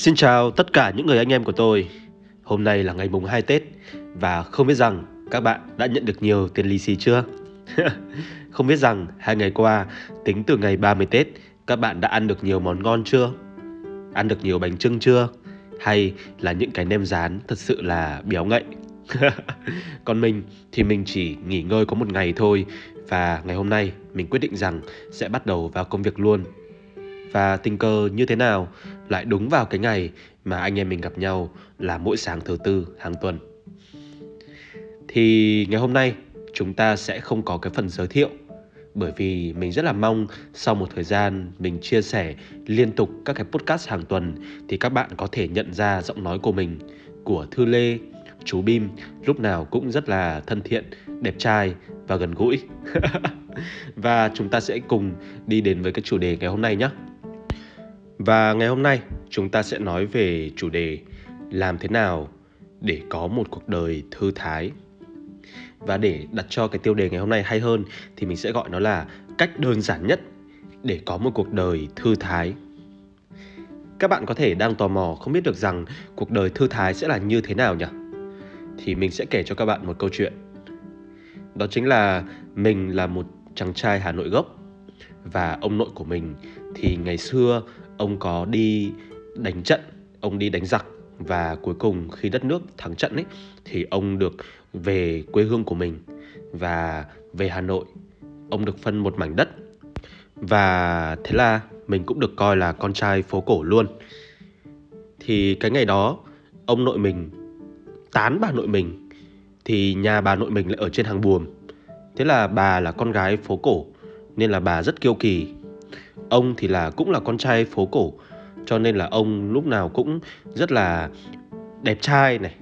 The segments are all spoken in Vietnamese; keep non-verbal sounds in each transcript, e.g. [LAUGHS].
Xin chào tất cả những người anh em của tôi Hôm nay là ngày mùng 2 Tết Và không biết rằng các bạn đã nhận được nhiều tiền lì xì chưa? [LAUGHS] không biết rằng hai ngày qua, tính từ ngày 30 Tết, Các bạn đã ăn được nhiều món ngon chưa? Ăn được nhiều bánh trưng chưa? Hay là những cái nem rán thật sự là béo ngậy? [LAUGHS] Còn mình thì mình chỉ nghỉ ngơi có một ngày thôi Và ngày hôm nay mình quyết định rằng sẽ bắt đầu vào công việc luôn và tình cờ như thế nào lại đúng vào cái ngày mà anh em mình gặp nhau là mỗi sáng thứ tư hàng tuần. Thì ngày hôm nay chúng ta sẽ không có cái phần giới thiệu bởi vì mình rất là mong sau một thời gian mình chia sẻ liên tục các cái podcast hàng tuần thì các bạn có thể nhận ra giọng nói của mình của Thư Lê, chú Bim lúc nào cũng rất là thân thiện, đẹp trai và gần gũi. [LAUGHS] và chúng ta sẽ cùng đi đến với cái chủ đề ngày hôm nay nhé. Và ngày hôm nay, chúng ta sẽ nói về chủ đề làm thế nào để có một cuộc đời thư thái. Và để đặt cho cái tiêu đề ngày hôm nay hay hơn thì mình sẽ gọi nó là cách đơn giản nhất để có một cuộc đời thư thái. Các bạn có thể đang tò mò không biết được rằng cuộc đời thư thái sẽ là như thế nào nhỉ? Thì mình sẽ kể cho các bạn một câu chuyện. Đó chính là mình là một chàng trai Hà Nội gốc và ông nội của mình thì ngày xưa ông có đi đánh trận, ông đi đánh giặc và cuối cùng khi đất nước thắng trận ấy, thì ông được về quê hương của mình và về Hà Nội. Ông được phân một mảnh đất và thế là mình cũng được coi là con trai phố cổ luôn. Thì cái ngày đó, ông nội mình tán bà nội mình, thì nhà bà nội mình lại ở trên hàng buồm. Thế là bà là con gái phố cổ, nên là bà rất kiêu kỳ ông thì là cũng là con trai phố cổ cho nên là ông lúc nào cũng rất là đẹp trai này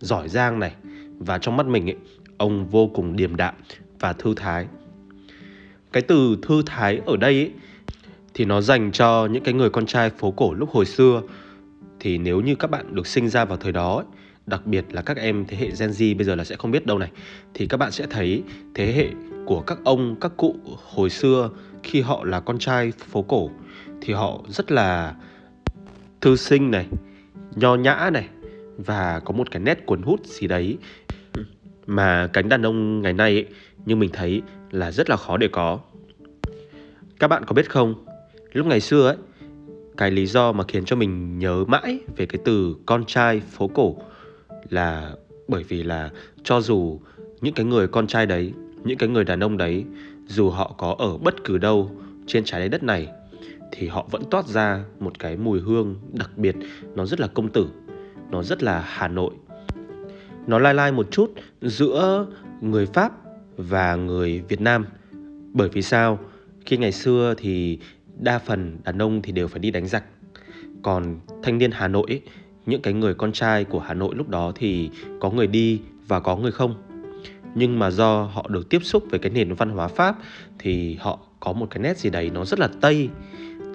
giỏi giang này. Và trong mắt mình ấy ông vô cùng điềm đạm và thư thái. Cái từ thư thái ở đây ấy, thì nó dành cho những cái người con trai phố cổ lúc hồi xưa. Thì nếu như các bạn được sinh ra vào thời đó ấy, đặc biệt là các em thế hệ Gen Z bây giờ là sẽ không biết đâu này thì các bạn sẽ thấy thế hệ của các ông các cụ hồi xưa khi họ là con trai phố cổ thì họ rất là thư sinh này nho nhã này và có một cái nét cuốn hút gì đấy mà cánh đàn ông ngày nay ấy, như mình thấy là rất là khó để có. Các bạn có biết không? Lúc ngày xưa ấy cái lý do mà khiến cho mình nhớ mãi về cái từ con trai phố cổ là bởi vì là cho dù những cái người con trai đấy những cái người đàn ông đấy dù họ có ở bất cứ đâu trên trái đất này thì họ vẫn toát ra một cái mùi hương đặc biệt. Nó rất là công tử nó rất là hà nội. Nó lai lai một chút giữa người pháp và người việt nam. Bởi vì sao? Khi ngày xưa thì đa phần đàn ông thì đều phải đi đánh giặc. Còn thanh niên hà nội ấy, những cái người con trai của hà nội lúc đó thì có người đi và có người không nhưng mà do họ được tiếp xúc với cái nền văn hóa Pháp thì họ có một cái nét gì đấy nó rất là tây.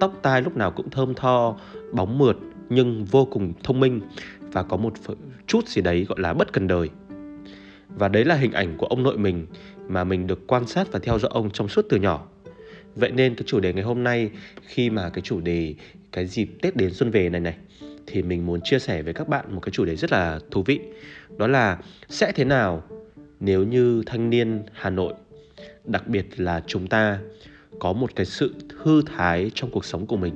Tóc tai lúc nào cũng thơm tho, bóng mượt nhưng vô cùng thông minh và có một chút gì đấy gọi là bất cần đời. Và đấy là hình ảnh của ông nội mình mà mình được quan sát và theo dõi ông trong suốt từ nhỏ. Vậy nên cái chủ đề ngày hôm nay, khi mà cái chủ đề, cái dịp tết đến xuân về này này, thì mình muốn chia sẻ với các bạn một cái chủ đề rất là thú vị. Đó là sẽ thế nào nếu như thanh niên Hà Nội, đặc biệt là chúng ta có một cái sự thư thái trong cuộc sống của mình.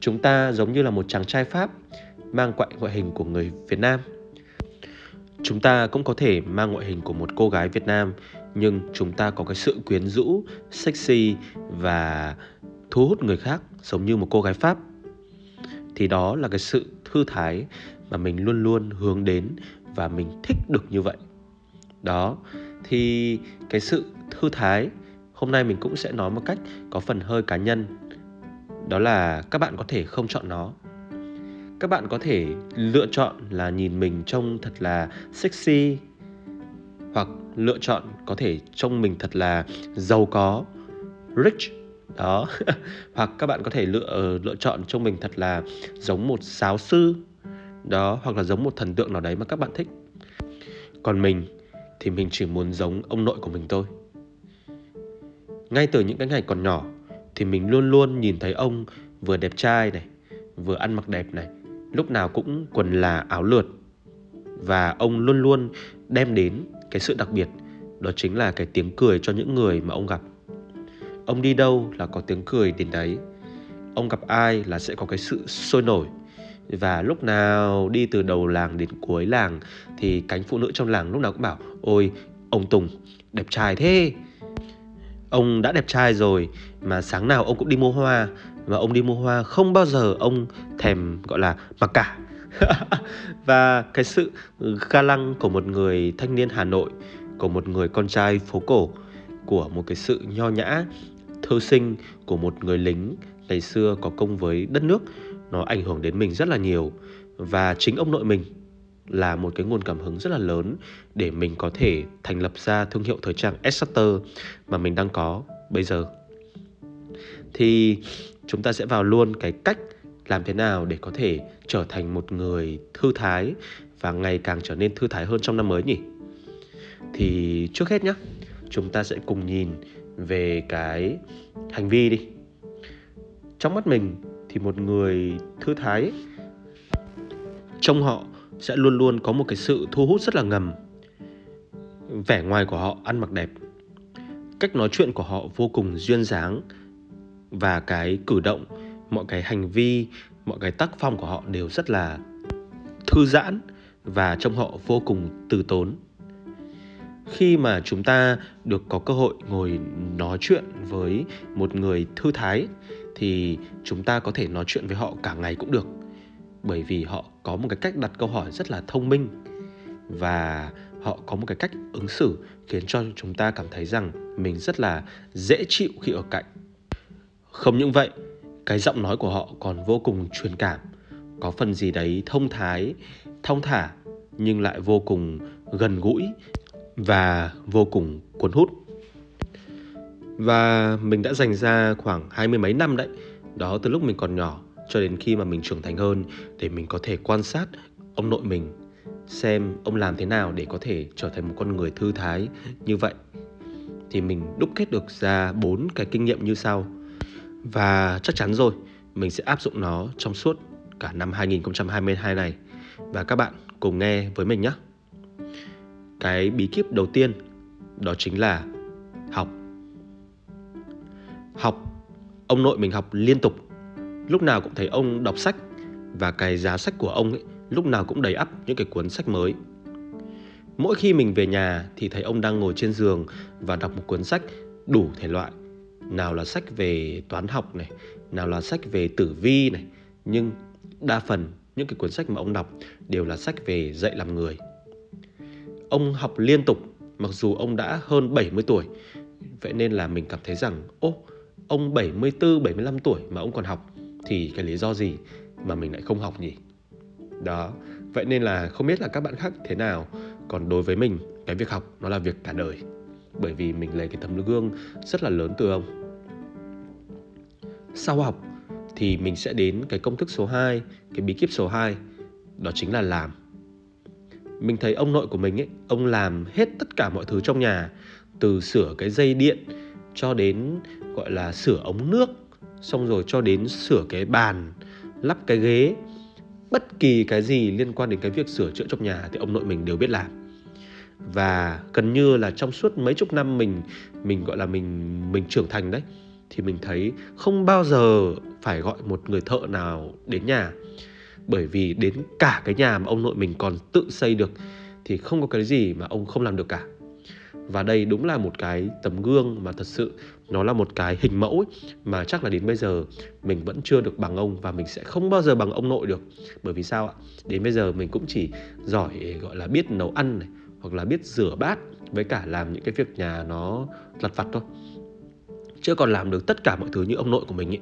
Chúng ta giống như là một chàng trai Pháp mang quại ngoại hình của người Việt Nam. Chúng ta cũng có thể mang ngoại hình của một cô gái Việt Nam nhưng chúng ta có cái sự quyến rũ, sexy và thu hút người khác giống như một cô gái Pháp. Thì đó là cái sự thư thái mà mình luôn luôn hướng đến và mình thích được như vậy đó, thì cái sự thư thái, hôm nay mình cũng sẽ nói một cách có phần hơi cá nhân. Đó là các bạn có thể không chọn nó. Các bạn có thể lựa chọn là nhìn mình trông thật là sexy, hoặc lựa chọn có thể trông mình thật là giàu có, rich. Đó, [LAUGHS] hoặc các bạn có thể lựa ờ, lựa chọn trông mình thật là giống một giáo sư. Đó, hoặc là giống một thần tượng nào đấy mà các bạn thích. Còn mình thì mình chỉ muốn giống ông nội của mình thôi. Ngay từ những cái ngày còn nhỏ thì mình luôn luôn nhìn thấy ông vừa đẹp trai này, vừa ăn mặc đẹp này lúc nào cũng quần là áo lượt. Và ông luôn luôn đem đến cái sự đặc biệt đó chính là cái tiếng cười cho những người mà ông gặp. Ông đi đâu là có tiếng cười đến đấy. Ông gặp ai là sẽ có cái sự sôi nổi và lúc nào đi từ đầu làng đến cuối làng thì cánh phụ nữ trong làng lúc nào cũng bảo, ôi, ông Tùng, đẹp trai thế. Ông đã đẹp trai rồi, mà sáng nào ông cũng đi mua hoa. Và ông đi mua hoa không bao giờ ông thèm, gọi là, mặc cả. [LAUGHS] Và cái sự ga lăng của một người thanh niên Hà Nội, của một người con trai phố cổ, của một cái sự nho nhã thơ sinh của một người lính ngày xưa có công với đất nước nó ảnh hưởng đến mình rất là nhiều và chính ông nội mình là một cái nguồn cảm hứng rất là lớn để mình có thể thành lập ra thương hiệu thời trang Esther mà mình đang có bây giờ. Thì chúng ta sẽ vào luôn cái cách làm thế nào để có thể trở thành một người thư thái và ngày càng trở nên thư thái hơn trong năm mới nhỉ? Thì trước hết nhá, chúng ta sẽ cùng nhìn về cái hành vi đi. Trong mắt mình thì một người thư thái, trong họ sẽ luôn luôn có một cái sự thu hút rất là ngầm. Vẻ ngoài của họ ăn mặc đẹp, cách nói chuyện của họ vô cùng duyên dáng và cái cử động, mọi cái hành vi, mọi cái tác phong của họ đều rất là thư giãn và trong họ vô cùng từ tốn. Khi mà chúng ta được có cơ hội ngồi nói chuyện với một người thư thái thì chúng ta có thể nói chuyện với họ cả ngày cũng được. Bởi vì họ có một cái cách đặt câu hỏi rất là thông minh và họ có một cái cách ứng xử khiến cho chúng ta cảm thấy rằng mình rất là dễ chịu khi ở cạnh. Không những vậy, cái giọng nói của họ còn vô cùng truyền cảm, có phần gì đấy thông thái thông thả nhưng lại vô cùng gần gũi và vô cùng cuốn hút và mình đã dành ra khoảng hai mươi mấy năm đấy đó, từ lúc mình còn nhỏ cho đến khi mà mình trưởng thành hơn, để mình có thể quan sát ông nội mình, xem ông làm thế nào để có thể trở thành một con người thư thái như vậy thì mình đúc kết được ra bốn cái kinh nghiệm như sau và chắc chắn rồi, mình sẽ áp dụng nó trong suốt cả năm 2022 này và các bạn cùng nghe với mình nhé. Cái bí kíp đầu tiên, đó chính là học. Học, ông nội mình học liên tục lúc nào cũng thấy ông đọc sách và cái giá sách của ông ấy lúc nào cũng đầy ắp những cái cuốn sách mới. Mỗi khi mình về nhà thì thấy ông đang ngồi trên giường và đọc một cuốn sách đủ thể loại. Nào là sách về toán học này, nào là sách về tử vi này, nhưng đa phần những cái cuốn sách mà ông đọc đều là sách về dạy làm người. Ông học liên tục mặc dù ông đã hơn 70 tuổi. Vậy nên là mình cảm thấy rằng, ô, ông 74, 75 tuổi mà ông còn học thì cái lý do gì mà mình lại không học nhỉ? Đó vậy nên là không biết là các bạn khác thế nào. Còn đối với mình cái việc học nó là việc cả đời bởi vì mình lấy cái tấm gương rất là lớn từ ông. Sau học thì mình sẽ đến cái công thức số 2, cái bí kíp số 2, đó chính là làm. Mình thấy ông nội của mình ấy, ông làm hết tất cả mọi thứ trong nhà, từ sửa cái dây điện cho đến, gọi là, sửa ống nước, xong rồi cho đến sửa cái bàn, lắp cái ghế. Bất kỳ cái gì liên quan đến cái việc sửa chữa trong nhà thì ông nội mình đều biết làm. Và gần như là trong suốt mấy chục năm mình mình, gọi là, mình mình trưởng thành đấy, thì mình thấy không bao giờ phải gọi một người thợ nào đến nhà. Bởi vì đến cả cái nhà mà ông nội mình còn tự xây được thì không có cái gì mà ông không làm được cả và đây đúng là một cái tấm gương mà thật sự nó là một cái hình mẫu ấy, mà chắc là đến bây giờ mình vẫn chưa được bằng ông và mình sẽ không bao giờ bằng ông nội được. Bởi vì sao ạ? Đến bây giờ mình cũng chỉ giỏi gọi là biết nấu ăn này hoặc là biết rửa bát với cả làm những cái việc nhà nó lặt vặt thôi. Chưa còn làm được tất cả mọi thứ như ông nội của mình ấy.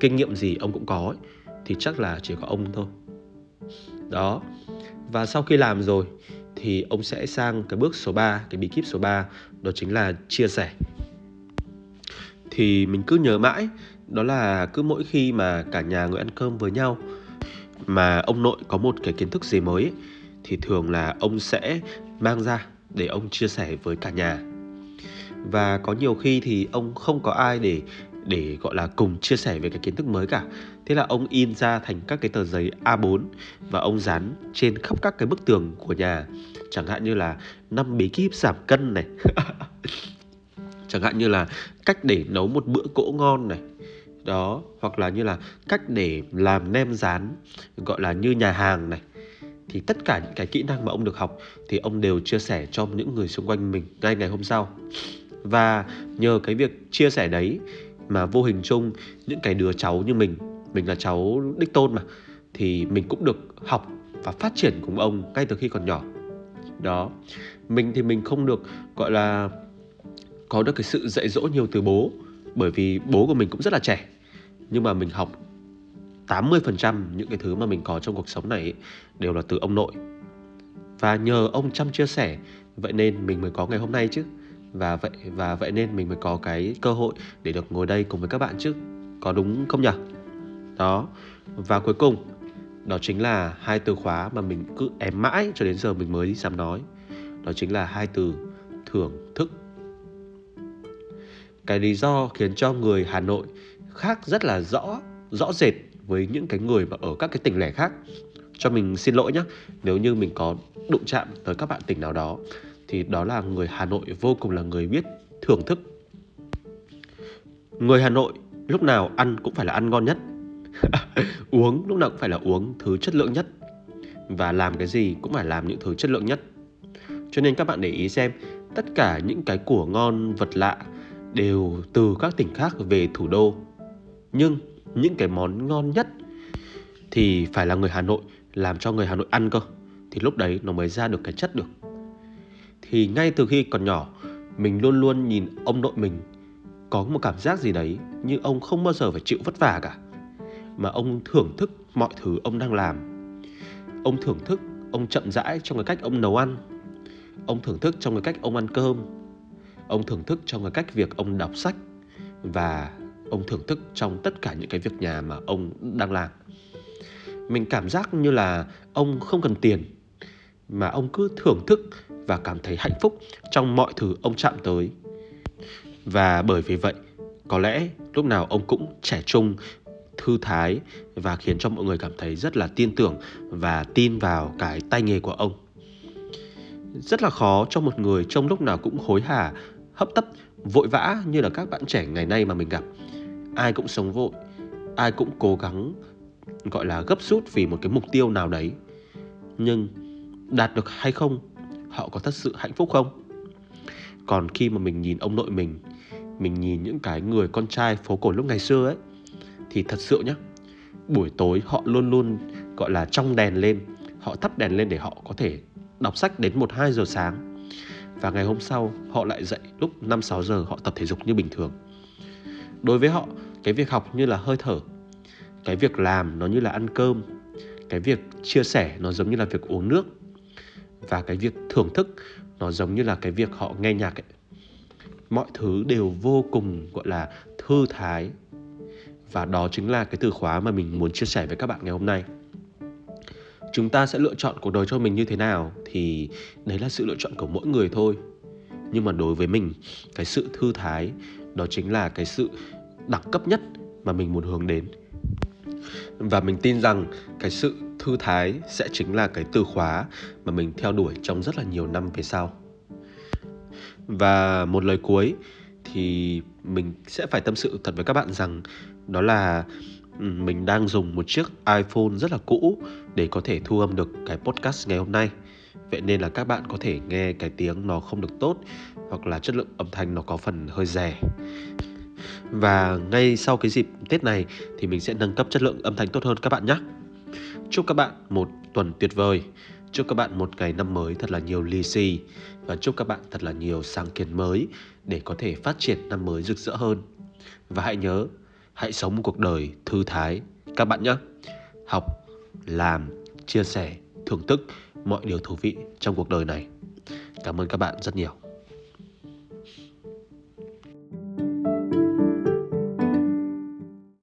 Kinh nghiệm gì ông cũng có ấy, thì chắc là chỉ có ông thôi. Đó. Và sau khi làm rồi thì ông sẽ sang cái bước số 3, cái bí kíp số 3 đó chính là chia sẻ. Thì mình cứ nhớ mãi đó là cứ mỗi khi mà cả nhà ngồi ăn cơm với nhau mà ông nội có một cái kiến thức gì mới ấy, thì thường là ông sẽ mang ra để ông chia sẻ với cả nhà. Và có nhiều khi thì ông không có ai để để, gọi là, cùng chia sẻ về cái kiến thức mới cả. Thế là ông in ra thành các cái tờ giấy A4 và ông dán trên khắp các cái bức tường của nhà. Chẳng hạn như là năm bí kíp giảm cân này. [LAUGHS] Chẳng hạn như là cách để nấu một bữa cỗ ngon này. Đó, hoặc là như là cách để làm nem rán, gọi là như nhà hàng này. Thì tất cả những cái kỹ năng mà ông được học thì ông đều chia sẻ cho những người xung quanh mình ngay ngày hôm sau. Và nhờ cái việc chia sẻ đấy mà vô hình chung những cái đứa cháu như mình mình là cháu đích tôn mà thì mình cũng được học và phát triển cùng ông ngay từ khi còn nhỏ đó mình thì mình không được gọi là có được cái sự dạy dỗ nhiều từ bố bởi vì bố của mình cũng rất là trẻ nhưng mà mình học 80% những cái thứ mà mình có trong cuộc sống này đều là từ ông nội. Và nhờ ông chăm chia sẻ, vậy nên mình mới có ngày hôm nay chứ. Và vậy và vậy nên mình mới có cái cơ hội để được ngồi đây cùng với các bạn chứ. Có đúng không nhỉ? Đó. Và cuối cùng, đó chính là hai từ khóa mà mình cứ ém mãi cho đến giờ mình mới dám nói. Đó chính là hai từ thưởng thức. Cái lý do khiến cho người Hà Nội khác rất là rõ rõ rệt với những cái người mà ở các cái tỉnh lẻ khác cho mình xin lỗi nhé nếu như mình có đụng chạm tới các bạn tỉnh nào đó thì đó là người Hà Nội vô cùng là người biết thưởng thức. Người Hà Nội lúc nào ăn cũng phải là ăn ngon nhất. [LAUGHS] Uống lúc nào cũng phải là uống thứ chất lượng nhất. Và làm cái gì cũng phải làm những thứ chất lượng nhất. Cho nên các bạn để ý xem, tất cả những cái của ngon, vật lạ đều từ các tỉnh khác về thủ đô. Nhưng những cái món ngon nhất thì phải là người Hà Nội, làm cho người Hà Nội ăn cơ. Thì lúc đấy nó mới ra được cái chất được thì ngay từ khi còn nhỏ, mình luôn luôn nhìn ông nội mình có một cảm giác gì đấy như ông không bao giờ phải chịu vất vả cả. Mà ông thưởng thức mọi thứ ông đang làm. Ông thưởng thức, ông chậm rãi trong cái cách ông nấu ăn. Ông thưởng thức trong cái cách ông ăn cơm. Ông thưởng thức trong cái cách việc ông đọc sách. Và ông thưởng thức trong tất cả những cái việc nhà mà ông đang làm. Mình cảm giác như là ông không cần tiền mà ông cứ thưởng thức và cảm thấy hạnh phúc trong mọi thứ ông chạm tới. Và bởi vì vậy, có lẽ lúc nào ông cũng trẻ trung, thư thái và khiến cho mọi người cảm thấy rất là tin tưởng và tin vào cái tay nghề của ông. Rất là khó cho một người trong lúc nào cũng hối hả, hấp tấp, vội vã như là các bạn trẻ ngày nay mà mình gặp. Ai cũng sống vội, ai cũng cố gắng, gọi là gấp rút vì một cái mục tiêu nào đấy. Nhưng đạt được hay không, họ có thật sự hạnh phúc không? Còn khi mà mình nhìn ông nội mình mình nhìn những cái người con trai phố cổ lúc ngày xưa ấy, thì thật sự nhá, buổi tối họ luôn luôn, gọi là, trong đèn lên, họ thắp đèn lên để họ có thể đọc sách đến 1 2 giờ sáng. Và ngày hôm sau, họ lại dậy lúc 5 6 giờ, họ tập thể dục như bình thường. Đối với họ, cái việc học như là hơi thở, cái việc làm nó như là ăn cơm, cái việc chia sẻ nó giống như là việc uống nước và cái việc thưởng thức, nó giống như là cái việc họ nghe nhạc ấy. Mọi thứ đều vô cùng, gọi là, thư thái. Và đó chính là cái từ khóa mà mình muốn chia sẻ với các bạn ngày hôm nay. Chúng ta sẽ lựa chọn cuộc đời cho mình như thế nào thì đấy là sự lựa chọn của mỗi người thôi. Nhưng mà đối với mình, cái sự thư thái, đó chính là cái sự đẳng cấp nhất mà mình muốn hướng đến và mình tin rằng cái sự thư thái sẽ chính là cái từ khóa mà mình theo đuổi trong rất là nhiều năm về sau. Và một lời cuối thì mình sẽ phải tâm sự thật với các bạn rằng đó là ừ, mình đang dùng một chiếc iPhone rất là cũ để có thể thu âm được cái podcast ngày hôm nay. Vậy nên là các bạn có thể nghe cái tiếng nó không được tốt hoặc là chất lượng âm thanh nó có phần hơi rẻ và ngay sau cái dịp Tết này thì mình sẽ nâng cấp chất lượng âm thanh tốt hơn các bạn nhé. Chúc các bạn một tuần tuyệt vời. Chúc các bạn một ngày năm mới thật là nhiều lì xì và chúc các bạn thật là nhiều sáng kiến mới để có thể phát triển năm mới rực rỡ hơn. Và hãy nhớ, hãy sống một cuộc đời thư thái các bạn nhé. Học, làm, chia sẻ, thưởng thức mọi điều thú vị trong cuộc đời này. Cảm ơn các bạn rất nhiều.